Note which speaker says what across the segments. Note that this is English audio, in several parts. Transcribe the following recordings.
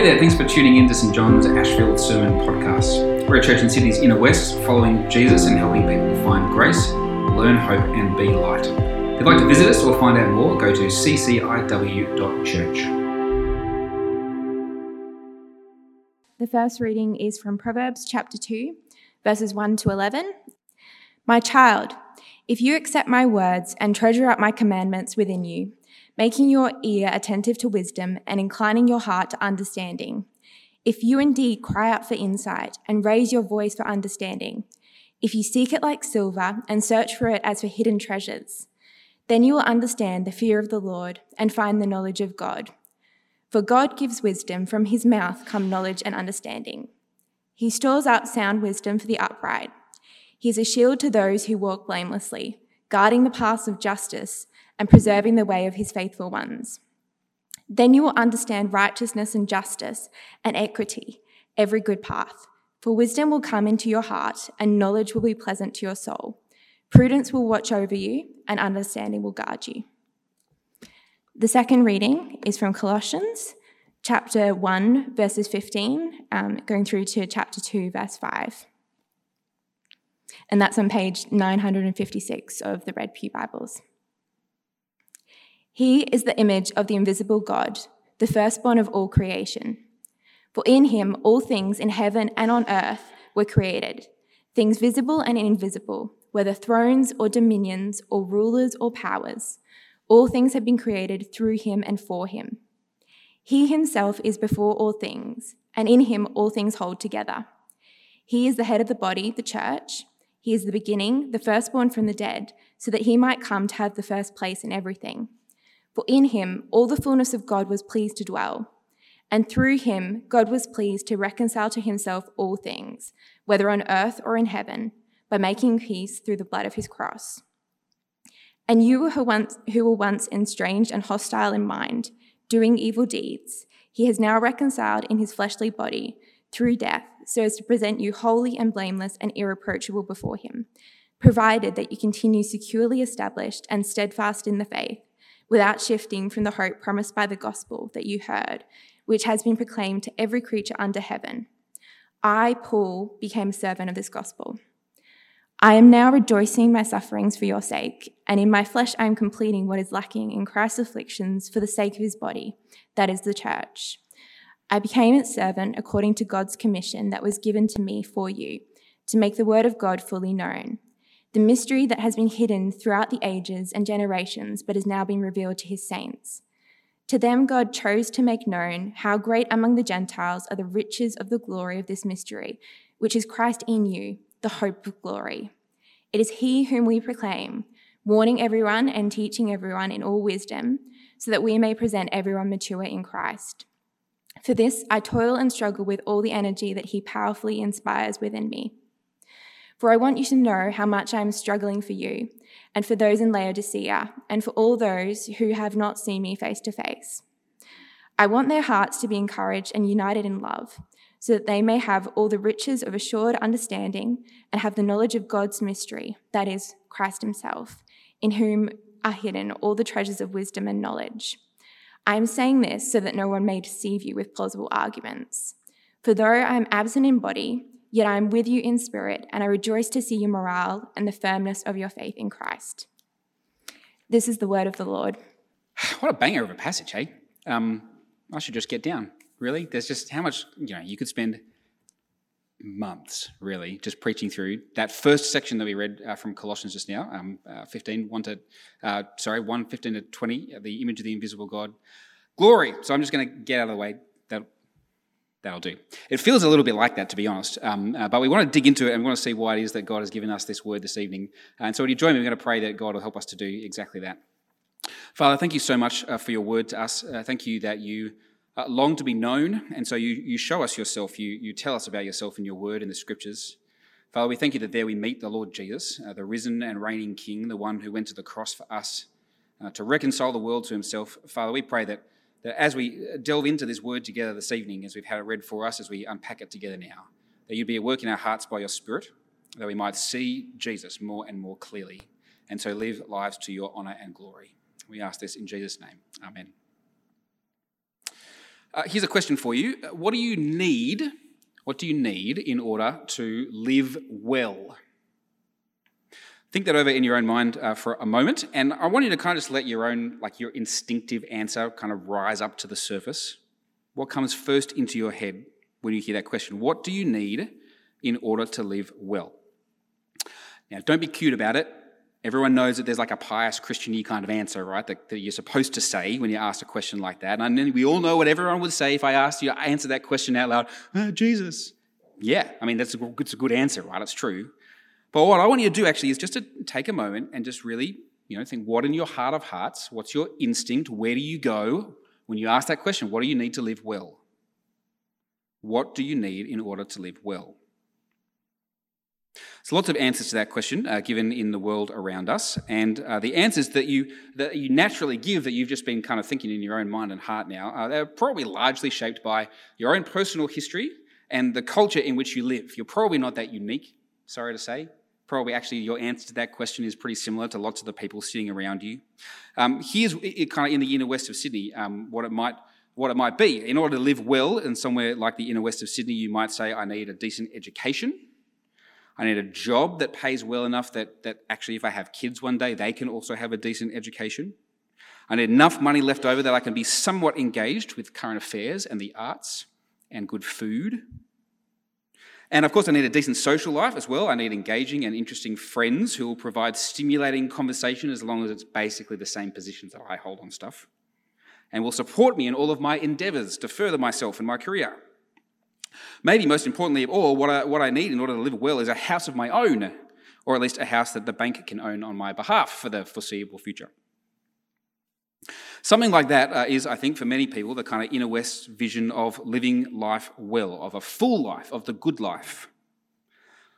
Speaker 1: Hey there, thanks for tuning in to St John's Ashfield Sermon Podcast. We're a church in Sydney's inner west, following Jesus and helping people find grace, learn hope, and be light. If you'd like to visit us or find out more, go to cciw.church.
Speaker 2: The first reading is from Proverbs chapter 2, verses 1 to 11. My child, if you accept my words and treasure up my commandments within you, making your ear attentive to wisdom and inclining your heart to understanding. If you indeed cry out for insight and raise your voice for understanding, if you seek it like silver and search for it as for hidden treasures, then you will understand the fear of the Lord and find the knowledge of God. For God gives wisdom, from his mouth come knowledge and understanding. He stores up sound wisdom for the upright. He is a shield to those who walk blamelessly, guarding the paths of justice and preserving the way of his faithful ones. Then you will understand righteousness and justice and equity, every good path. For wisdom will come into your heart, and knowledge will be pleasant to your soul. Prudence will watch over you, and understanding will guard you. The second reading is from Colossians chapter 1, verses 15, um, going through to chapter 2, verse 5. And that's on page 956 of the Red Pew Bibles. He is the image of the invisible God, the firstborn of all creation. For in him all things in heaven and on earth were created, things visible and invisible, whether thrones or dominions or rulers or powers. All things have been created through him and for him. He himself is before all things, and in him all things hold together. He is the head of the body, the church. He is the beginning, the firstborn from the dead, so that he might come to have the first place in everything. For in him all the fullness of God was pleased to dwell. And through him, God was pleased to reconcile to himself all things, whether on earth or in heaven, by making peace through the blood of his cross. And you who, once, who were once estranged and hostile in mind, doing evil deeds, he has now reconciled in his fleshly body through death, so as to present you holy and blameless and irreproachable before him, provided that you continue securely established and steadfast in the faith without shifting from the hope promised by the gospel that you heard, which has been proclaimed to every creature under heaven. I, Paul, became a servant of this gospel. I am now rejoicing in my sufferings for your sake, and in my flesh I am completing what is lacking in Christ's afflictions for the sake of his body, that is the church. I became its servant according to God's commission that was given to me for you, to make the word of God fully known the mystery that has been hidden throughout the ages and generations, but has now been revealed to his saints. To them, God chose to make known how great among the Gentiles are the riches of the glory of this mystery, which is Christ in you, the hope of glory. It is he whom we proclaim, warning everyone and teaching everyone in all wisdom, so that we may present everyone mature in Christ. For this, I toil and struggle with all the energy that he powerfully inspires within me. For I want you to know how much I am struggling for you, and for those in Laodicea, and for all those who have not seen me face to face. I want their hearts to be encouraged and united in love, so that they may have all the riches of assured understanding and have the knowledge of God's mystery, that is, Christ Himself, in whom are hidden all the treasures of wisdom and knowledge. I am saying this so that no one may deceive you with plausible arguments. For though I am absent in body, Yet I am with you in spirit, and I rejoice to see your morale and the firmness of your faith in Christ. This is the word of the Lord.
Speaker 1: What a banger of a passage, hey? Um, I should just get down, really. There's just how much, you know, you could spend months, really, just preaching through that first section that we read uh, from Colossians just now, um, uh, 15, 1 to, uh, sorry, 1, 15 to 20, the image of the invisible God. Glory. So I'm just going to get out of the way. That That'll do. It feels a little bit like that, to be honest. Um, uh, but we want to dig into it and we want to see why it is that God has given us this word this evening. And so, would you join me? We're going to pray that God will help us to do exactly that. Father, thank you so much uh, for your word to us. Uh, thank you that you uh, long to be known. And so, you, you show us yourself. You, you tell us about yourself in your word in the scriptures. Father, we thank you that there we meet the Lord Jesus, uh, the risen and reigning King, the one who went to the cross for us uh, to reconcile the world to himself. Father, we pray that that as we delve into this word together this evening, as we've had it read for us, as we unpack it together now, that you'd be at work in our hearts by your Spirit, that we might see Jesus more and more clearly, and so live lives to your honour and glory. We ask this in Jesus' name. Amen. Uh, here's a question for you. What do you need? What do you need in order to live well? Think that over in your own mind uh, for a moment, and I want you to kind of just let your own, like your instinctive answer, kind of rise up to the surface. What comes first into your head when you hear that question? What do you need in order to live well? Now, don't be cute about it. Everyone knows that there's like a pious Christian kind of answer, right? That, that, you're supposed to say when you're asked a question like that. And then we all know what everyone would say if I asked you to answer that question out loud oh, Jesus. Yeah, I mean, that's a, it's a good answer, right? It's true. But what I want you to do actually is just to take a moment and just really, you know, think what in your heart of hearts, what's your instinct? Where do you go when you ask that question? What do you need to live well? What do you need in order to live well? So lots of answers to that question uh, given in the world around us, and uh, the answers that you that you naturally give that you've just been kind of thinking in your own mind and heart now, uh, they're probably largely shaped by your own personal history and the culture in which you live. You're probably not that unique, sorry to say. Probably actually your answer to that question is pretty similar to lots of the people sitting around you. Um, here's it, kind of in the inner west of Sydney um, what it might what it might be. In order to live well in somewhere like the inner west of Sydney, you might say, I need a decent education. I need a job that pays well enough that, that actually, if I have kids one day, they can also have a decent education. I need enough money left over that I can be somewhat engaged with current affairs and the arts and good food. And of course, I need a decent social life as well. I need engaging and interesting friends who will provide stimulating conversation as long as it's basically the same positions that I hold on stuff and will support me in all of my endeavours to further myself in my career. Maybe most importantly of all, what I, what I need in order to live well is a house of my own, or at least a house that the bank can own on my behalf for the foreseeable future. Something like that uh, is, I think, for many people, the kind of inner West vision of living life well, of a full life, of the good life.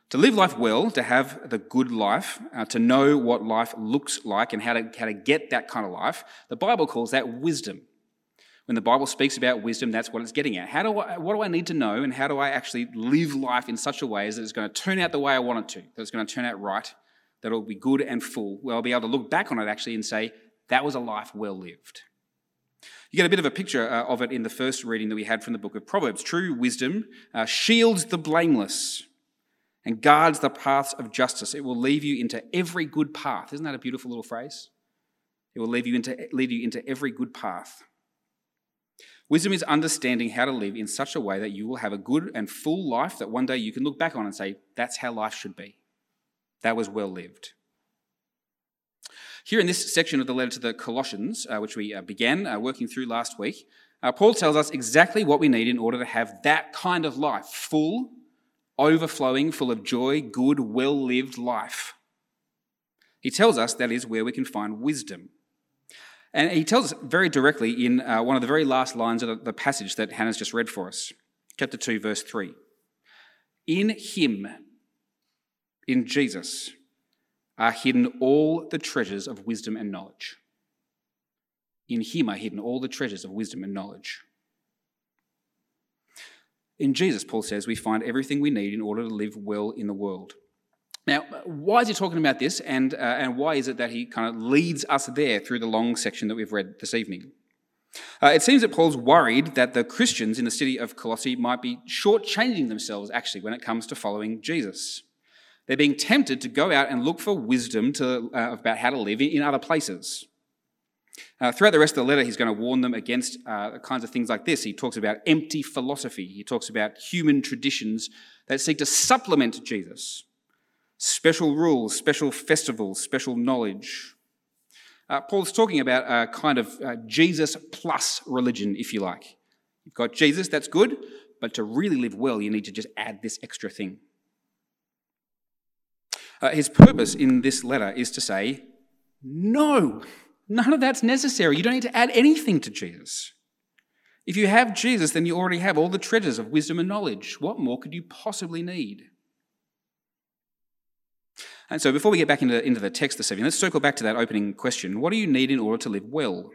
Speaker 1: To live life well, to have the good life, uh, to know what life looks like and how to, how to get that kind of life, the Bible calls that wisdom. When the Bible speaks about wisdom, that's what it's getting at. How do I, what do I need to know, and how do I actually live life in such a way as that it's going to turn out the way I want it to, that it's going to turn out right, that it'll be good and full, where I'll be able to look back on it actually and say, that was a life well lived. You get a bit of a picture uh, of it in the first reading that we had from the book of Proverbs. True wisdom uh, shields the blameless and guards the paths of justice. It will lead you into every good path. Isn't that a beautiful little phrase? It will lead you into, lead you into every good path. Wisdom is understanding how to live in such a way that you will have a good and full life that one day you can look back on and say, that's how life should be. That was well lived. Here in this section of the letter to the Colossians, uh, which we uh, began uh, working through last week, uh, Paul tells us exactly what we need in order to have that kind of life full, overflowing, full of joy, good, well lived life. He tells us that is where we can find wisdom. And he tells us very directly in uh, one of the very last lines of the passage that Hannah's just read for us, chapter 2, verse 3. In him, in Jesus, are hidden all the treasures of wisdom and knowledge. In him are hidden all the treasures of wisdom and knowledge. In Jesus, Paul says, we find everything we need in order to live well in the world. Now, why is he talking about this, and, uh, and why is it that he kind of leads us there through the long section that we've read this evening? Uh, it seems that Paul's worried that the Christians in the city of Colossae might be shortchanging themselves actually when it comes to following Jesus. They're being tempted to go out and look for wisdom to, uh, about how to live in, other places. Uh, throughout the rest of the letter, he's going to warn them against uh, kinds of things like this. He talks about empty philosophy, he talks about human traditions that seek to supplement Jesus special rules, special festivals, special knowledge. Uh, Paul's talking about a kind of uh, Jesus plus religion, if you like. You've got Jesus, that's good, but to really live well, you need to just add this extra thing. Uh, his purpose in this letter is to say, no, none of that's necessary. You don't need to add anything to Jesus. If you have Jesus, then you already have all the treasures of wisdom and knowledge. What more could you possibly need? And so before we get back into, into the text this evening, let's circle back to that opening question. What do you need in order to live well?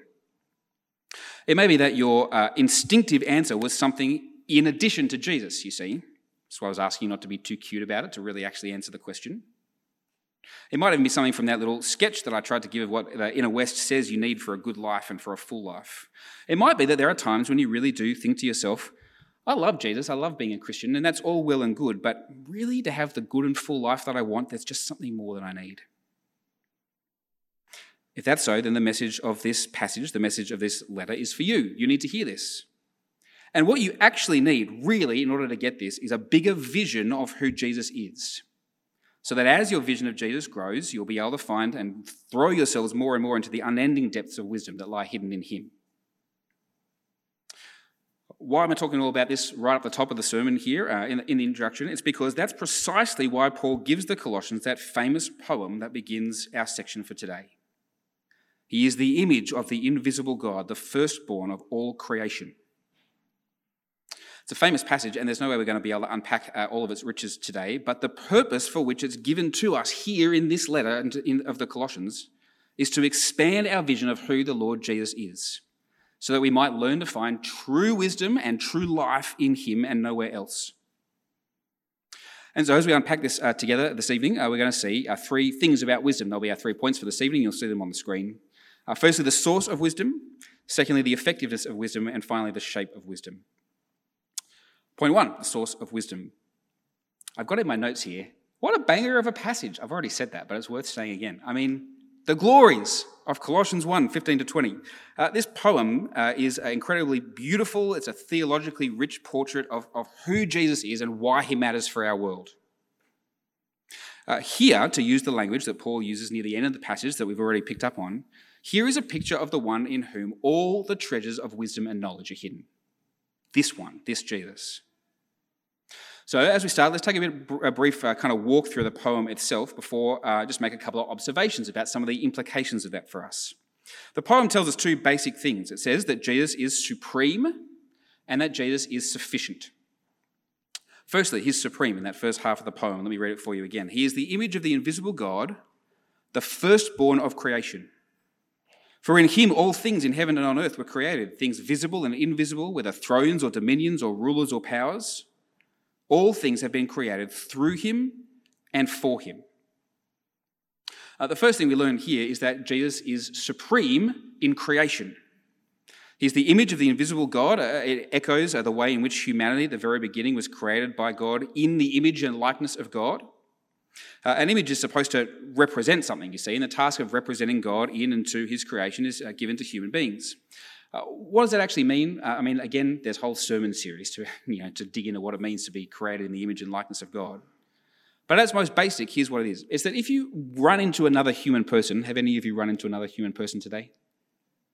Speaker 1: It may be that your uh, instinctive answer was something in addition to Jesus, you see. That's why I was asking you not to be too cute about it, to really actually answer the question. It might even be something from that little sketch that I tried to give of what the Inner West says you need for a good life and for a full life. It might be that there are times when you really do think to yourself, I love Jesus, I love being a Christian, and that's all well and good, but really to have the good and full life that I want, there's just something more that I need. If that's so, then the message of this passage, the message of this letter, is for you. You need to hear this. And what you actually need, really, in order to get this, is a bigger vision of who Jesus is. So that as your vision of Jesus grows, you'll be able to find and throw yourselves more and more into the unending depths of wisdom that lie hidden in Him. Why am I talking all about this right at the top of the sermon here uh, in, in the introduction? It's because that's precisely why Paul gives the Colossians that famous poem that begins our section for today. He is the image of the invisible God, the firstborn of all creation. It's a famous passage, and there's no way we're going to be able to unpack uh, all of its riches today. But the purpose for which it's given to us here in this letter of the Colossians is to expand our vision of who the Lord Jesus is so that we might learn to find true wisdom and true life in Him and nowhere else. And so, as we unpack this uh, together this evening, uh, we're going to see uh, three things about wisdom. There'll be our three points for this evening. You'll see them on the screen. Uh, firstly, the source of wisdom. Secondly, the effectiveness of wisdom. And finally, the shape of wisdom. Point one the source of wisdom. I've got in my notes here. What a banger of a passage. I've already said that, but it's worth saying again. I mean, the glories of Colossians 1 15 to 20. Uh, this poem uh, is incredibly beautiful. It's a theologically rich portrait of, of who Jesus is and why he matters for our world. Uh, here, to use the language that Paul uses near the end of the passage that we've already picked up on, here is a picture of the one in whom all the treasures of wisdom and knowledge are hidden. This one, this Jesus. So, as we start, let's take a, bit, a brief uh, kind of walk through the poem itself before uh, just make a couple of observations about some of the implications of that for us. The poem tells us two basic things. It says that Jesus is supreme and that Jesus is sufficient. Firstly, he's supreme in that first half of the poem. Let me read it for you again. He is the image of the invisible God, the firstborn of creation. For in him all things in heaven and on earth were created, things visible and invisible, whether thrones or dominions or rulers or powers. All things have been created through him and for him. Uh, the first thing we learn here is that Jesus is supreme in creation. He's the image of the invisible God. Uh, it echoes uh, the way in which humanity at the very beginning was created by God in the image and likeness of God. Uh, an image is supposed to represent something, you see, and the task of representing God in and to his creation is given to human beings. Uh, what does that actually mean? Uh, I mean, again, there's whole sermon series to, you know, to dig into what it means to be created in the image and likeness of God. But at its most basic, here's what it is. It's that if you run into another human person, have any of you run into another human person today?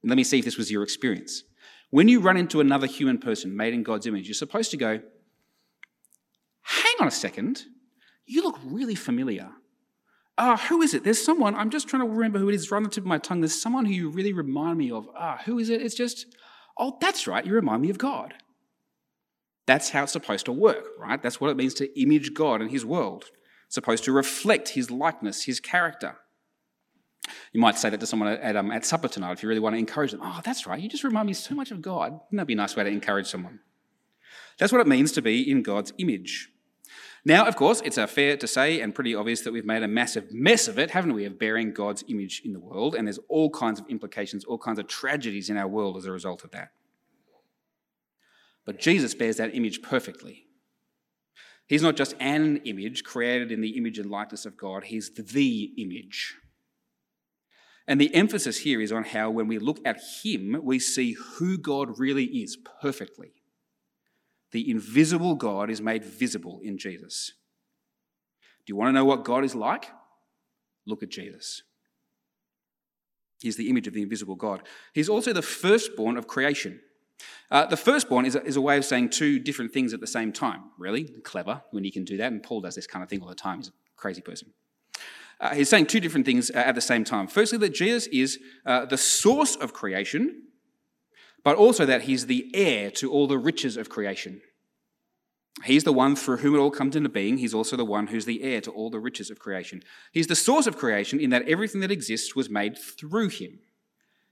Speaker 1: Let me see if this was your experience. When you run into another human person made in God's image, you're supposed to go, hang on a second, you look really familiar. Ah, who is it? There's someone, I'm just trying to remember who it is, it's right on the tip of my tongue. There's someone who you really remind me of. Ah, who is it? It's just, oh, that's right, you remind me of God. That's how it's supposed to work, right? That's what it means to image God and His world. It's supposed to reflect His likeness, His character. You might say that to someone at, um, at supper tonight if you really want to encourage them. Oh, that's right, you just remind me so much of God. Wouldn't that be a nice way to encourage someone? That's what it means to be in God's image. Now, of course, it's fair to say and pretty obvious that we've made a massive mess of it, haven't we, of bearing God's image in the world, and there's all kinds of implications, all kinds of tragedies in our world as a result of that. But Jesus bears that image perfectly. He's not just an image created in the image and likeness of God, he's the image. And the emphasis here is on how, when we look at him, we see who God really is perfectly the invisible God is made visible in Jesus. Do you want to know what God is like? Look at Jesus. He's the image of the invisible God. He's also the firstborn of creation. Uh, the firstborn is a, is a way of saying two different things at the same time. Really clever when he can do that, and Paul does this kind of thing all the time. He's a crazy person. Uh, he's saying two different things uh, at the same time. Firstly, that Jesus is uh, the source of creation, but also that he's the heir to all the riches of creation. He's the one through whom it all comes into being. He's also the one who's the heir to all the riches of creation. He's the source of creation in that everything that exists was made through him.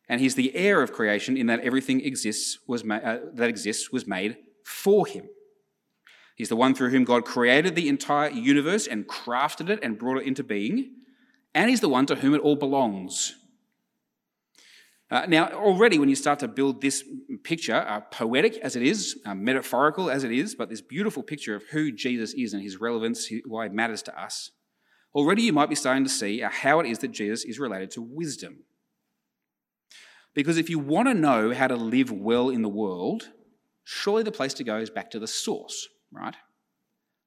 Speaker 1: And he's the heir of creation in that everything exists was ma- uh, that exists was made for him. He's the one through whom God created the entire universe and crafted it and brought it into being. and he's the one to whom it all belongs. Uh, now, already when you start to build this picture, uh, poetic as it is, uh, metaphorical as it is, but this beautiful picture of who Jesus is and his relevance, why it matters to us, already you might be starting to see uh, how it is that Jesus is related to wisdom. Because if you want to know how to live well in the world, surely the place to go is back to the source, right?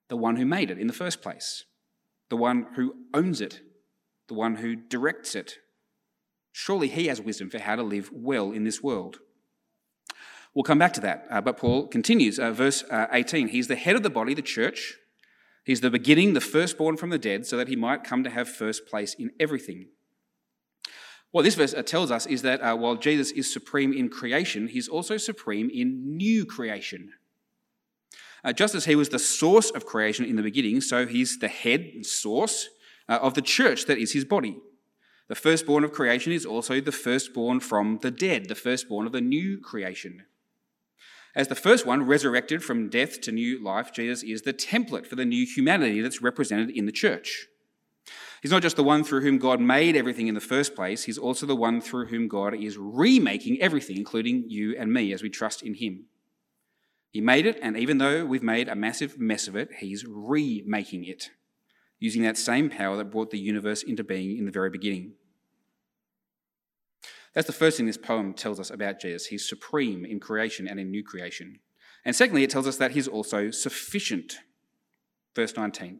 Speaker 1: The one who made it in the first place, the one who owns it, the one who directs it. Surely he has wisdom for how to live well in this world. We'll come back to that, uh, but Paul continues, uh, verse uh, 18. He's the head of the body, the church. He's the beginning, the firstborn from the dead, so that he might come to have first place in everything. What this verse uh, tells us is that uh, while Jesus is supreme in creation, he's also supreme in new creation. Uh, just as he was the source of creation in the beginning, so he's the head and source of the church that is his body. The firstborn of creation is also the firstborn from the dead, the firstborn of the new creation. As the first one resurrected from death to new life, Jesus is the template for the new humanity that's represented in the church. He's not just the one through whom God made everything in the first place, he's also the one through whom God is remaking everything, including you and me, as we trust in him. He made it, and even though we've made a massive mess of it, he's remaking it, using that same power that brought the universe into being in the very beginning. That's the first thing this poem tells us about Jesus. He's supreme in creation and in new creation. And secondly, it tells us that he's also sufficient. Verse 19.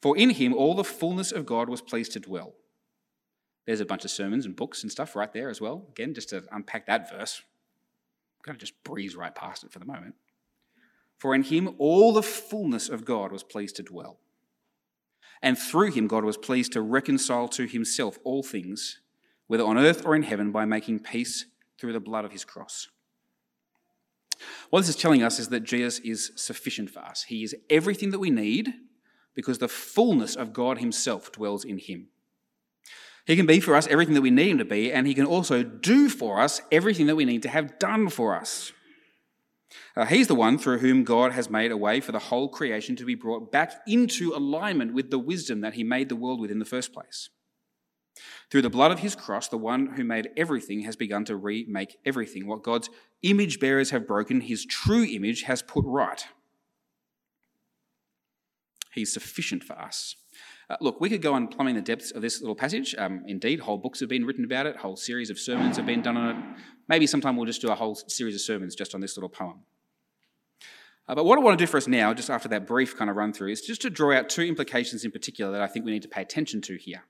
Speaker 1: For in him all the fullness of God was pleased to dwell. There's a bunch of sermons and books and stuff right there as well. Again, just to unpack that verse. I'm going to just breeze right past it for the moment. For in him all the fullness of God was pleased to dwell. And through him God was pleased to reconcile to himself all things, whether on earth or in heaven, by making peace through the blood of his cross. What this is telling us is that Jesus is sufficient for us. He is everything that we need because the fullness of God Himself dwells in Him. He can be for us everything that we need Him to be, and He can also do for us everything that we need to have done for us. Uh, he's the one through whom God has made a way for the whole creation to be brought back into alignment with the wisdom that He made the world with in the first place. Through the blood of His cross, the one who made everything has begun to remake everything. What God's image bearers have broken, His true image has put right. He's sufficient for us. Uh, look, we could go on plumbing the depths of this little passage. Um, indeed, whole books have been written about it, whole series of sermons have been done on it. Maybe sometime we'll just do a whole series of sermons just on this little poem. Uh, but what I want to do for us now, just after that brief kind of run through, is just to draw out two implications in particular that I think we need to pay attention to here.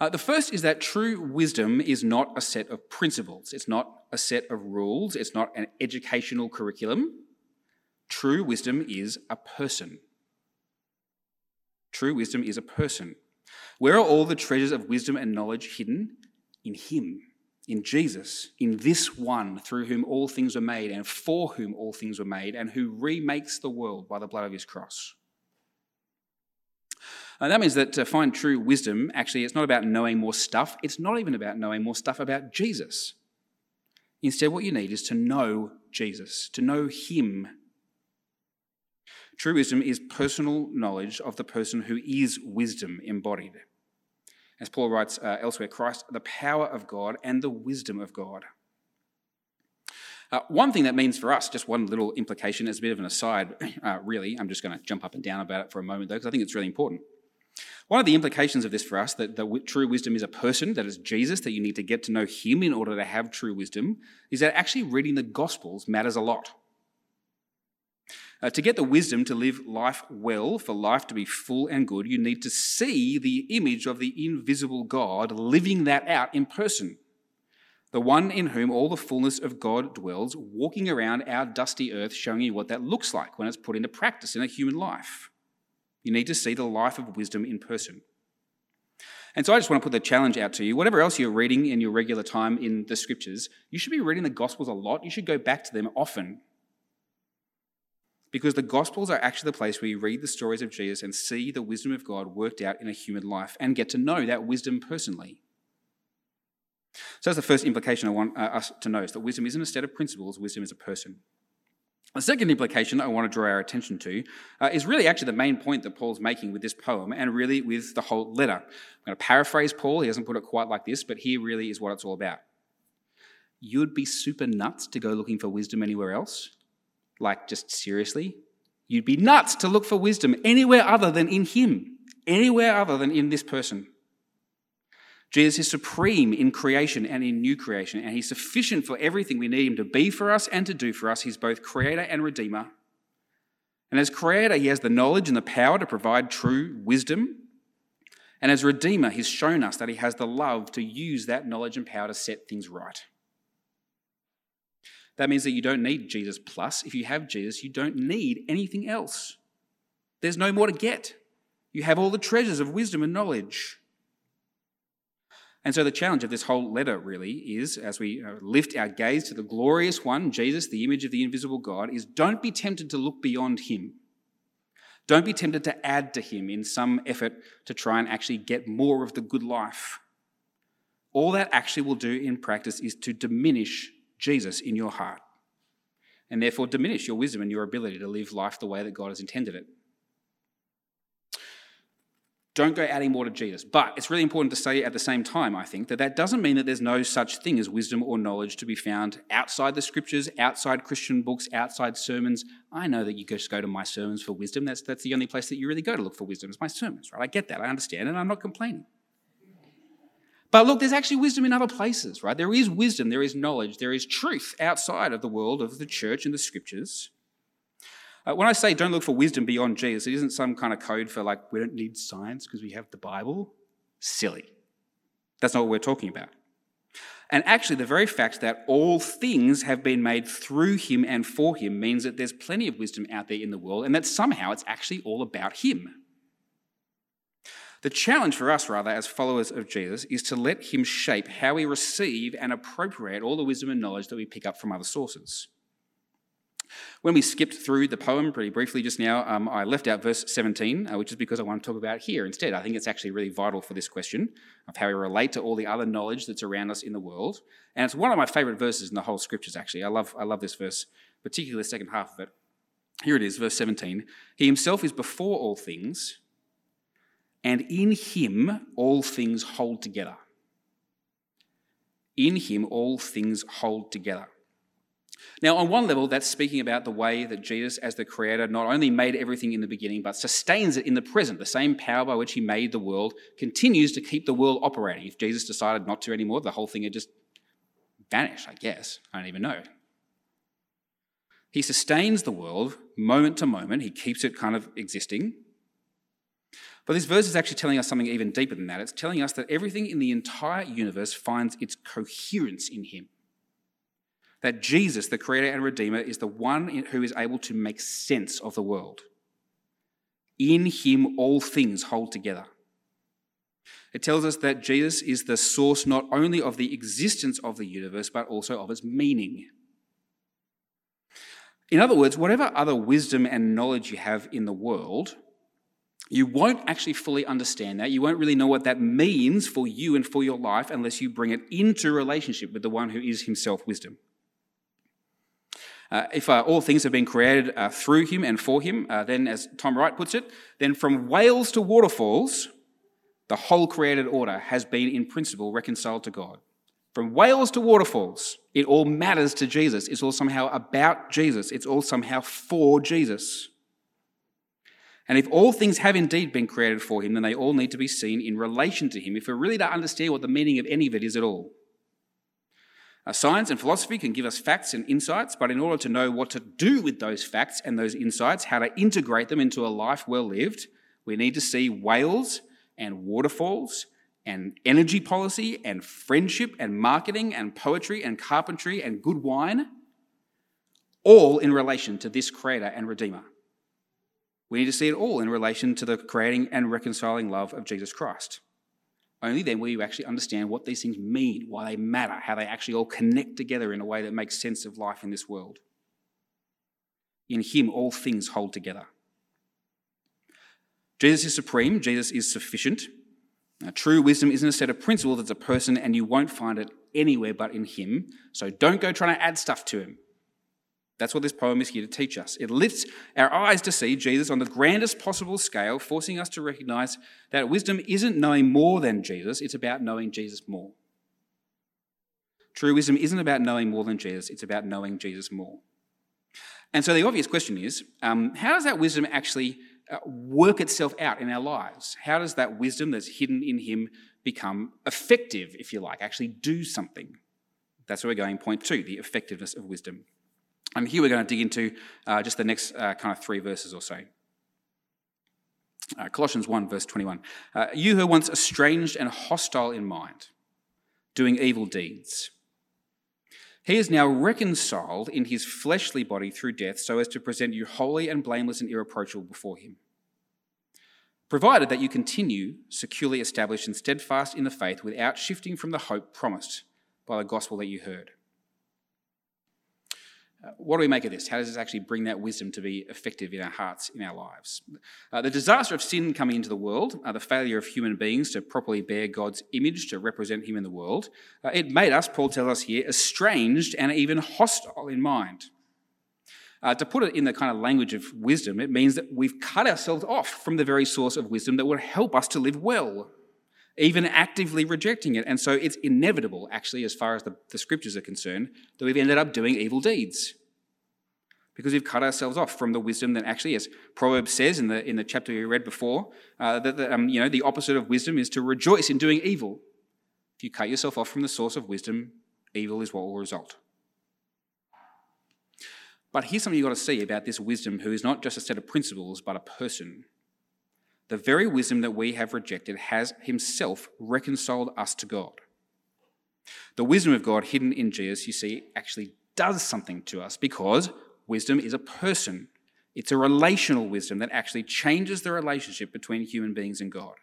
Speaker 1: Uh, the first is that true wisdom is not a set of principles, it's not a set of rules, it's not an educational curriculum. True wisdom is a person. True wisdom is a person. Where are all the treasures of wisdom and knowledge hidden? In Him, in Jesus, in this one through whom all things were made and for whom all things were made, and who remakes the world by the blood of His cross. And that means that to find true wisdom, actually, it's not about knowing more stuff. It's not even about knowing more stuff about Jesus. Instead, what you need is to know Jesus, to know Him True wisdom is personal knowledge of the person who is wisdom embodied. As Paul writes uh, elsewhere, Christ, the power of God and the wisdom of God. Uh, one thing that means for us, just one little implication as a bit of an aside, uh, really, I'm just going to jump up and down about it for a moment though, because I think it's really important. One of the implications of this for us, that the w- true wisdom is a person, that is Jesus, that you need to get to know him in order to have true wisdom, is that actually reading the Gospels matters a lot. Uh, to get the wisdom to live life well, for life to be full and good, you need to see the image of the invisible God living that out in person. The one in whom all the fullness of God dwells, walking around our dusty earth, showing you what that looks like when it's put into practice in a human life. You need to see the life of wisdom in person. And so I just want to put the challenge out to you. Whatever else you're reading in your regular time in the scriptures, you should be reading the Gospels a lot. You should go back to them often because the Gospels are actually the place where you read the stories of Jesus and see the wisdom of God worked out in a human life and get to know that wisdom personally. So that's the first implication I want uh, us to know is that wisdom isn't a set of principles, wisdom is a person. The second implication I want to draw our attention to uh, is really actually the main point that Paul's making with this poem and really with the whole letter. I'm going to paraphrase Paul. He doesn't put it quite like this, but here really is what it's all about. You'd be super nuts to go looking for wisdom anywhere else. Like, just seriously? You'd be nuts to look for wisdom anywhere other than in Him, anywhere other than in this person. Jesus is supreme in creation and in new creation, and he's sufficient for everything we need him to be for us and to do for us. He's both creator and redeemer. And as creator, he has the knowledge and the power to provide true wisdom. And as redeemer, he's shown us that he has the love to use that knowledge and power to set things right. That means that you don't need Jesus plus. If you have Jesus, you don't need anything else. There's no more to get. You have all the treasures of wisdom and knowledge. And so the challenge of this whole letter really is, as we uh, lift our gaze to the glorious one, Jesus, the image of the invisible God, is don't be tempted to look beyond him. Don't be tempted to add to him in some effort to try and actually get more of the good life. All that actually will do in practice is to diminish Jesus in your heart and therefore diminish your wisdom and your ability to live life the way that God has intended it. Don't go adding more to Jesus. But it's really important to say at the same time, I think, that that doesn't mean that there's no such thing as wisdom or knowledge to be found outside the scriptures, outside Christian books, outside sermons. I know that you just go to my sermons for wisdom. That's, that's the only place that you really go to look for wisdom, is my sermons, right? I get that. I understand, and I'm not complaining. But look, there's actually wisdom in other places, right? There is wisdom, there is knowledge, there is truth outside of the world of the church and the scriptures. Uh, when I say don't look for wisdom beyond Jesus, it isn't some kind of code for like, we don't need science because we have the Bible. Silly. That's not what we're talking about. And actually, the very fact that all things have been made through him and for him means that there's plenty of wisdom out there in the world and that somehow it's actually all about him. The challenge for us, rather, as followers of Jesus, is to let him shape how we receive and appropriate all the wisdom and knowledge that we pick up from other sources. When we skipped through the poem pretty briefly just now, um, I left out verse 17, uh, which is because I want to talk about here instead. I think it's actually really vital for this question of how we relate to all the other knowledge that's around us in the world. And it's one of my favourite verses in the whole scriptures, actually. I love, I love this verse, particularly the second half of it. Here it is, verse 17. He himself is before all things, and in him all things hold together. In him all things hold together. Now, on one level, that's speaking about the way that Jesus, as the creator, not only made everything in the beginning, but sustains it in the present. The same power by which he made the world continues to keep the world operating. If Jesus decided not to anymore, the whole thing would just vanish, I guess. I don't even know. He sustains the world moment to moment, he keeps it kind of existing. But this verse is actually telling us something even deeper than that. It's telling us that everything in the entire universe finds its coherence in him that Jesus, the Creator and Redeemer, is the one who is able to make sense of the world. In Him, all things hold together. It tells us that Jesus is the source not only of the existence of the universe, but also of its meaning. In other words, whatever other wisdom and knowledge you have in the world, you won't actually fully understand that. You won't really know what that means for you and for your life unless you bring it into relationship with the one who is himself wisdom. Uh, if uh, all things have been created uh, through him and for him, uh, then, as Tom Wright puts it, then from whales to waterfalls, the whole created order has been in principle reconciled to God. From whales to waterfalls, it all matters to Jesus. It's all somehow about Jesus. It's all somehow for Jesus. And if all things have indeed been created for him, then they all need to be seen in relation to him if we're really to understand what the meaning of any of it is at all. Uh, science and philosophy can give us facts and insights, but in order to know what to do with those facts and those insights, how to integrate them into a life well lived, we need to see whales and waterfalls and energy policy and friendship and marketing and poetry and carpentry and good wine, all in relation to this Creator and Redeemer. We need to see it all in relation to the creating and reconciling love of Jesus Christ. Only then will you actually understand what these things mean, why they matter, how they actually all connect together in a way that makes sense of life in this world. In Him, all things hold together. Jesus is supreme, Jesus is sufficient. Now, true wisdom isn't a set of principles, it's a person, and you won't find it anywhere but in Him. So don't go trying to add stuff to Him. That's what this poem is here to teach us. It lifts our eyes to see Jesus on the grandest possible scale, forcing us to recognize that wisdom isn't knowing more than Jesus, it's about knowing Jesus more. True wisdom isn't about knowing more than Jesus, it's about knowing Jesus more. And so the obvious question is um, how does that wisdom actually uh, work itself out in our lives? How does that wisdom that's hidden in Him become effective, if you like, actually do something? That's where we're going, point two the effectiveness of wisdom. And here we're going to dig into uh, just the next uh, kind of three verses or so. Uh, Colossians 1, verse 21. Uh, you who once estranged and hostile in mind, doing evil deeds. He is now reconciled in his fleshly body through death so as to present you holy and blameless and irreproachable before him. Provided that you continue securely established and steadfast in the faith without shifting from the hope promised by the gospel that you heard what do we make of this? How does this actually bring that wisdom to be effective in our hearts, in our lives? Uh, the disaster of sin coming into the world, uh, the failure of human beings to properly bear God's image, to represent Him in the world, uh, it made us, Paul tells us here, estranged and even hostile in mind. Uh, to put it in the kind of language of wisdom, it means that we've cut ourselves off from the very source of wisdom that would help us to live well, even actively rejecting it. And so it's inevitable, actually, as far as the, the scriptures are concerned, that we've ended up doing evil deeds because we've cut ourselves off from the wisdom that actually, as Proverbs says in the, in the chapter we read before, uh, that the, um, you know, the opposite of wisdom is to rejoice in doing evil. If you cut yourself off from the source of wisdom, evil is what will result. But here's something you've got to see about this wisdom, who is not just a set of principles, but a person. The very wisdom that we have rejected has himself reconciled us to God. The wisdom of God hidden in Jesus, you see, actually does something to us because Wisdom is a person, it's a relational wisdom that actually changes the relationship between human beings and God.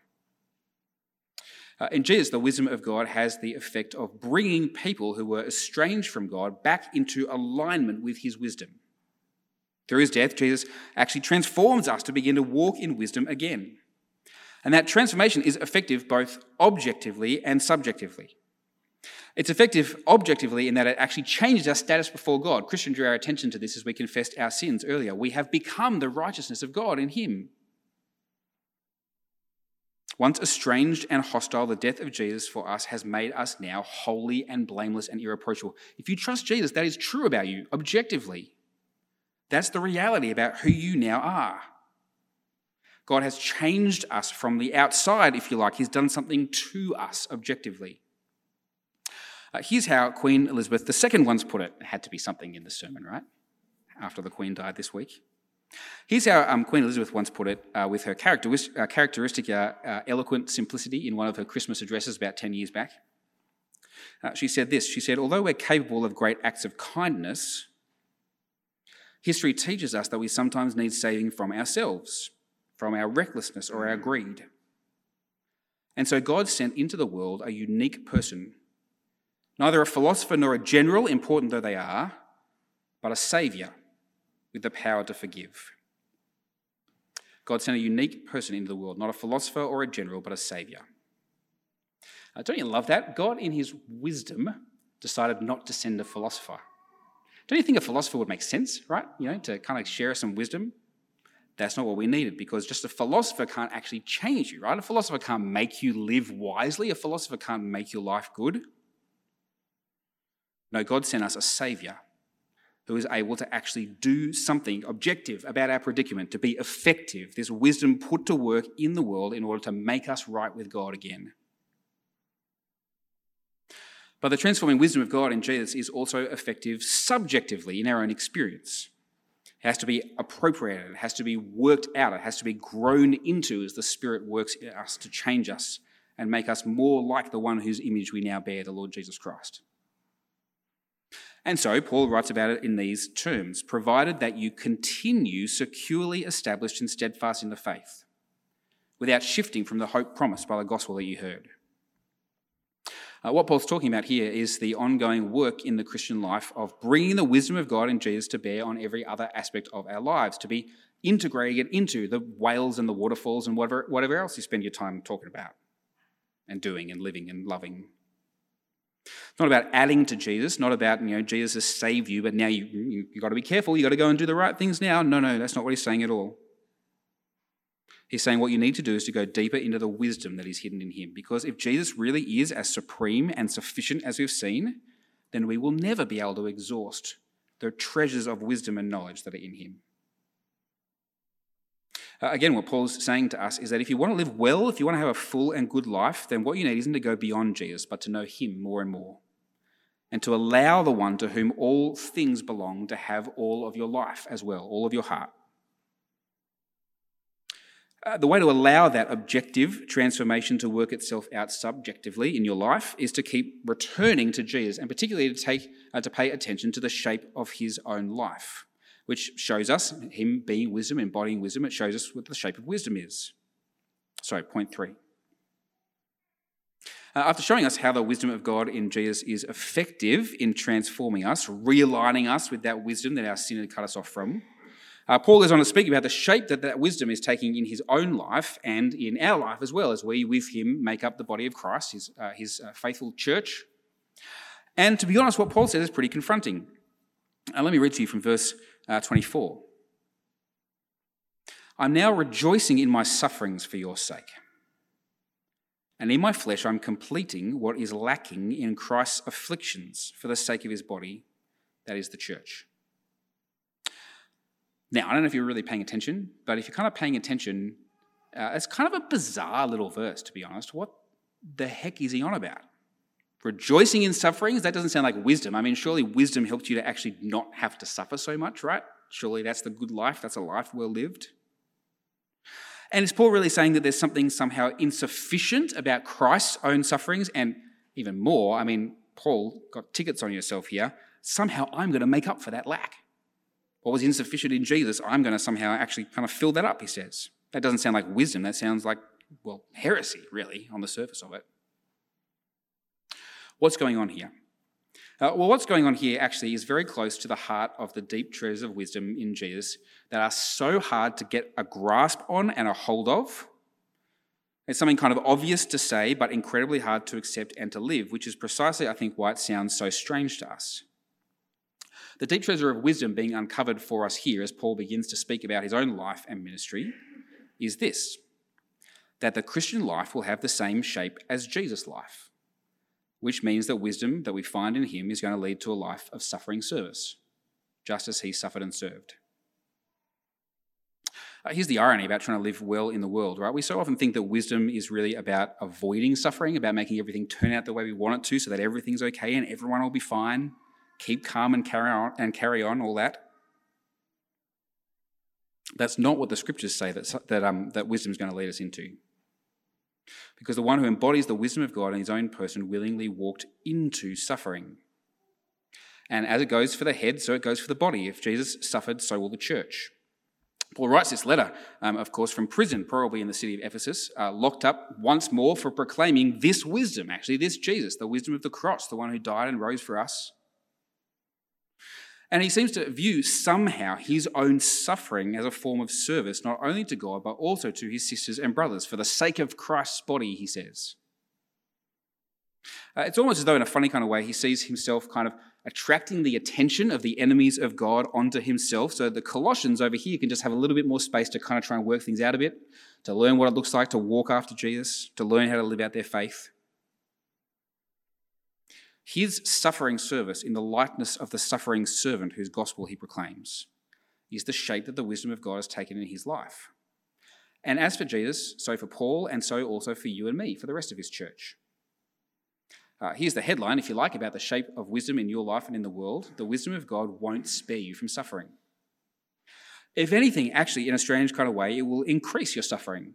Speaker 1: Uh, in Jesus, the wisdom of God has the effect of bringing people who were estranged from God back into alignment with his wisdom. Through his death, Jesus actually transforms us to begin to walk in wisdom again. And that transformation is effective both objectively and subjectively. It's effective objectively in that it actually changes our status before God. Christian drew our attention to this as we confessed our sins earlier. We have become the righteousness of God in Him. Once estranged and hostile, the death of Jesus for us has made us now holy and blameless and irreproachable. If you trust Jesus, that is true about you, objectively. That's the reality about who you now are. God has changed us from the outside, if you like. He's done something to us objectively. Uh, here's how Queen Elizabeth II once put it. It had to be something in the sermon, right? After the Queen died this week. Here's how um, Queen Elizabeth once put it uh, with her characteristic, uh, characteristic uh, uh, eloquent simplicity in one of her Christmas addresses about 10 years back. Uh, she said this She said, Although we're capable of great acts of kindness, history teaches us that we sometimes need saving from ourselves, from our recklessness or our greed. And so God sent into the world a unique person Neither a philosopher nor a general, important though they are, but a saviour with the power to forgive. God sent a unique person into the world, not a philosopher or a general, but a saviour. Uh, don't you love that? God, in his wisdom, decided not to send a philosopher. Don't you think a philosopher would make sense, right? You know, to kind of share some wisdom? That's not what we needed because just a philosopher can't actually change you, right? A philosopher can't make you live wisely. A philosopher can't make your life good. No, God sent us a Saviour who is able to actually do something objective about our predicament, to be effective. this wisdom put to work in the world in order to make us right with God again. But the transforming wisdom of God in Jesus is also effective subjectively in our own experience. It has to be appropriated, it has to be worked out, it has to be grown into as the Spirit works in us to change us and make us more like the one whose image we now bear, the Lord Jesus Christ. And so Paul writes about it in these terms provided that you continue securely established and steadfast in the faith, without shifting from the hope promised by the gospel that you heard. Uh, what Paul's talking about here is the ongoing work in the Christian life of bringing the wisdom of God and Jesus to bear on every other aspect of our lives, to be integrating it into the whales and the waterfalls and whatever, whatever else you spend your time talking about and doing and living and loving It's not about adding to Jesus, not about, you know, Jesus has saved you, but now you, you, you got to be careful. you've got to go and do the right things now. No, no, that's not what he's saying at all. He's saying what you need to do is to go deeper into the wisdom that is hidden in him. Because if Jesus really is as supreme and sufficient as we've seen, then we will never be able to exhaust the treasures of wisdom and knowledge that are in him. Uh, again, what Paul's saying to us is that if you want to live well, if you want to have a full and good life, then what you need isn't to go beyond Jesus, but to know him more and more. And to allow the one to whom all things belong to have all of your life as well, all of your heart. Uh, the way to allow that objective transformation to work itself out subjectively in your life is to keep returning to Jesus, and particularly to take uh, to pay attention to the shape of His own life, which shows us Him being wisdom, embodying wisdom. It shows us what the shape of wisdom is. Sorry, point three. Uh, after showing us how the wisdom of God in Jesus is effective in transforming us, realigning us with that wisdom that our sin had cut us off from. Uh, Paul goes on to speak about the shape that that wisdom is taking in his own life and in our life as well, as we, with him, make up the body of Christ, his, uh, his uh, faithful church. And to be honest, what Paul says is pretty confronting. Uh, let me read to you from verse uh, 24. I'm now rejoicing in my sufferings for your sake. And in my flesh, I'm completing what is lacking in Christ's afflictions for the sake of his body, that is the church. Now, I don't know if you're really paying attention, but if you're kind of paying attention, uh, it's kind of a bizarre little verse, to be honest. What the heck is he on about? Rejoicing in sufferings? That doesn't sound like wisdom. I mean, surely wisdom helps you to actually not have to suffer so much, right? Surely that's the good life. That's a life well lived. And is Paul really saying that there's something somehow insufficient about Christ's own sufferings? And even more, I mean, Paul got tickets on yourself here. Somehow I'm going to make up for that lack. What was insufficient in Jesus, I'm going to somehow actually kind of fill that up, he says. That doesn't sound like wisdom. That sounds like, well, heresy, really, on the surface of it. What's going on here? Uh, well, what's going on here actually is very close to the heart of the deep treasures of wisdom in Jesus that are so hard to get a grasp on and a hold of. It's something kind of obvious to say, but incredibly hard to accept and to live, which is precisely, I think, why it sounds so strange to us. The deep treasure of wisdom being uncovered for us here as Paul begins to speak about his own life and ministry is this that the Christian life will have the same shape as Jesus' life, which means that wisdom that we find in him is going to lead to a life of suffering service, just as he suffered and served. Uh, here's the irony about trying to live well in the world, right? We so often think that wisdom is really about avoiding suffering, about making everything turn out the way we want it to so that everything's okay and everyone will be fine keep calm and carry on and carry on all that. That's not what the scriptures say that, that, um, that wisdom is going to lead us into. Because the one who embodies the wisdom of God in his own person willingly walked into suffering. And as it goes for the head, so it goes for the body. If Jesus suffered, so will the church. Paul writes this letter, um, of course, from prison, probably in the city of Ephesus, uh, locked up once more for proclaiming this wisdom, actually, this Jesus, the wisdom of the cross, the one who died and rose for us. And he seems to view somehow his own suffering as a form of service, not only to God, but also to his sisters and brothers, for the sake of Christ's body, he says. Uh, it's almost as though, in a funny kind of way, he sees himself kind of attracting the attention of the enemies of God onto himself. So the Colossians over here can just have a little bit more space to kind of try and work things out a bit, to learn what it looks like to walk after Jesus, to learn how to live out their faith. His suffering service in the likeness of the suffering servant whose gospel he proclaims is the shape that the wisdom of God has taken in his life. And as for Jesus, so for Paul, and so also for you and me, for the rest of his church. Uh, here's the headline, if you like, about the shape of wisdom in your life and in the world. The wisdom of God won't spare you from suffering. If anything, actually, in a strange kind of way, it will increase your suffering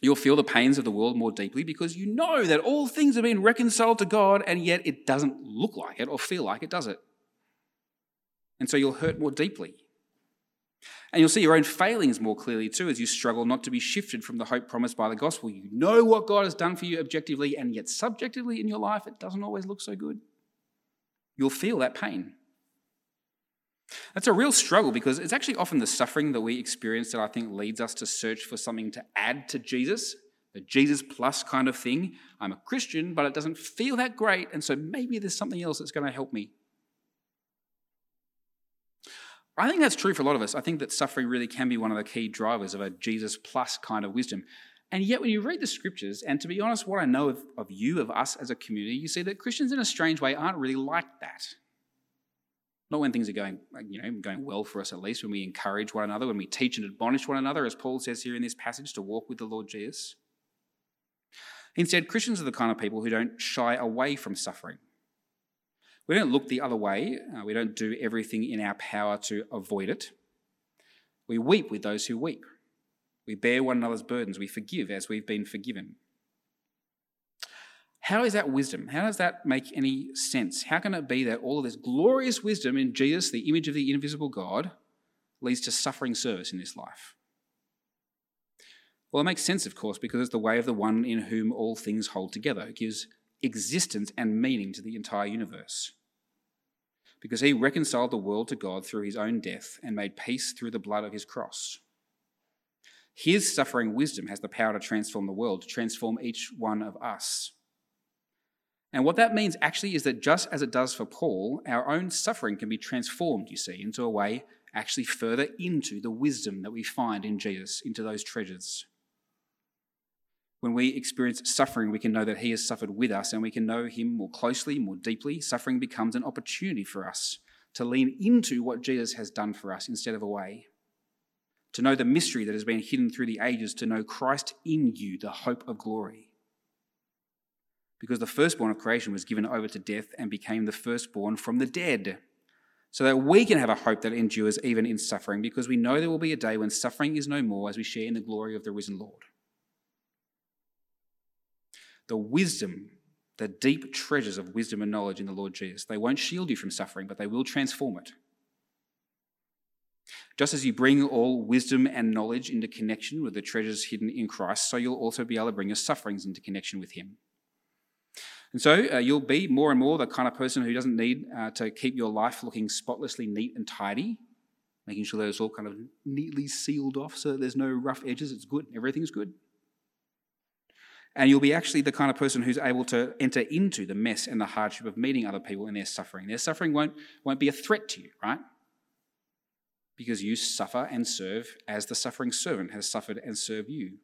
Speaker 1: You'll feel the pains of the world more deeply because you know that all things have been reconciled to God and yet it doesn't look like it or feel like it, does it? And so you'll hurt more deeply. And you'll see your own failings more clearly too as you struggle not to be shifted from the hope promised by the gospel. You know what God has done for you objectively, and yet subjectively in your life, it doesn't always look so good. You'll feel that pain. That's a real struggle because it's actually often the suffering that we experience that I think leads us to search for something to add to Jesus The Jesus plus kind of thing. I'm a Christian, but it doesn't feel that great, and so maybe there's something else that's going to help me. I think that's true for a lot of us. I think that suffering really can be one of the key drivers of a Jesus plus kind of wisdom. And yet, when you read the scriptures, and to be honest, what I know of, of you, of us as a community, you see that Christians in a strange way aren't really like that. Not when things are going, you know, going well for us at least, when we encourage one another, when we teach and admonish one another, as Paul says here in this passage, to walk with the Lord Jesus. Instead, Christians are the kind of people who don't shy away from suffering. We don't look the other way. Uh, we don't do everything in our power to avoid it. We weep with those who weep. We bear one another's burdens. We forgive as we've been forgiven. How is that wisdom? How does that make any sense? How can it be that all of this glorious wisdom in Jesus, the image of the invisible God, leads to suffering service in this life? Well, it makes sense, of course, because it's the way of the one in whom all things hold together. It gives existence and meaning to the entire universe. Because he reconciled the world to God through his own death and made peace through the blood of his cross. His suffering wisdom has the power to transform the world, to transform each one of us. And what that means actually is that just as it does for Paul, our own suffering can be transformed, you see, into a way actually further into the wisdom that we find in Jesus, into those treasures. When we experience suffering, we can know that He has suffered with us and we can know Him more closely, more deeply. Suffering becomes an opportunity for us to lean into what Jesus has done for us instead of away to know the mystery that has been hidden through the ages, to know Christ in you, the hope of glory. Because the firstborn of creation was given over to death and became the firstborn from the dead, so that we can have a hope that endures even in suffering, because we know there will be a day when suffering is no more as we share in the glory of the risen Lord. The wisdom, the deep treasures of wisdom and knowledge in the Lord Jesus, they won't shield you from suffering, but they will transform it. Just as you bring all wisdom and knowledge into connection with the treasures hidden in Christ, so you'll also be able to bring your sufferings into connection with Him. And so uh, you'll be more and more the kind of person who doesn't need uh, to keep your life looking spotlessly neat and tidy, making sure that it's all kind of neatly sealed off so that there's no rough edges. It's good, everything's good. And you'll be actually the kind of person who's able to enter into the mess and the hardship of meeting other people in their suffering. Their suffering won't, won't be a threat to you, right? because you suffer and serve as the suffering servant has suffered and served you.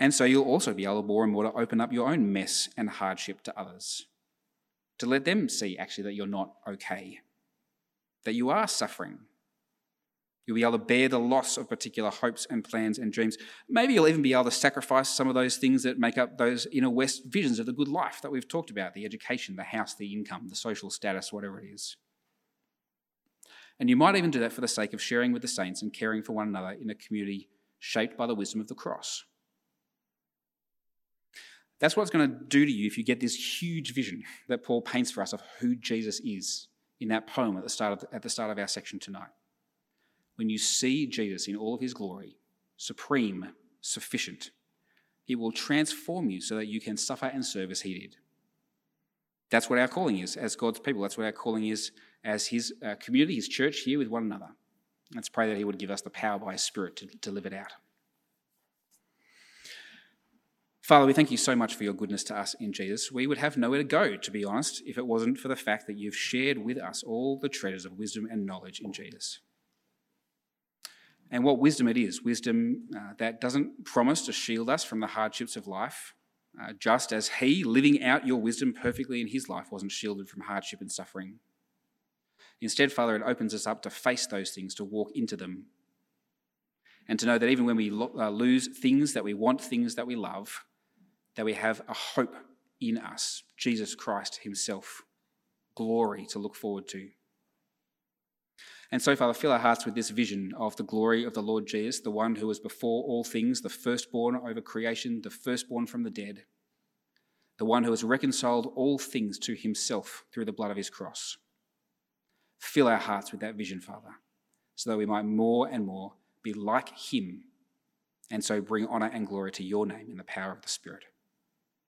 Speaker 1: And so you'll also be able more and more to open up your own mess and hardship to others, to let them see actually that you're not okay, that you are suffering. You'll be able to bear the loss of particular hopes and plans and dreams. Maybe you'll even be able to sacrifice some of those things that make up those inner west visions of the good life that we've talked about the education, the house, the income, the social status, whatever it is. And you might even do that for the sake of sharing with the saints and caring for one another in a community shaped by the wisdom of the cross. That's what it's going to do to you if you get this huge vision that Paul paints for us of who Jesus is in that poem at the start of, at the start of our section tonight. When you see Jesus in all of his glory, supreme, sufficient, it will transform you so that you can suffer and serve as he did. That's what our calling is as God's people. That's what our calling is as his uh, community, his church, here with one another. Let's pray that he would give us the power by his Spirit to, to live it out. Father, we thank you so much for your goodness to us in Jesus. We would have nowhere to go, to be honest, if it wasn't for the fact that you've shared with us all the treasures of wisdom and knowledge in Jesus. And what wisdom it is wisdom uh, that doesn't promise to shield us from the hardships of life, uh, just as He, living out your wisdom perfectly in His life, wasn't shielded from hardship and suffering. Instead, Father, it opens us up to face those things, to walk into them, and to know that even when we lo- uh, lose things that we want, things that we love, that we have a hope in us, Jesus Christ Himself, glory to look forward to. And so, Father, fill our hearts with this vision of the glory of the Lord Jesus, the one who was before all things, the firstborn over creation, the firstborn from the dead, the one who has reconciled all things to himself through the blood of his cross. Fill our hearts with that vision, Father, so that we might more and more be like him and so bring honour and glory to your name in the power of the Spirit.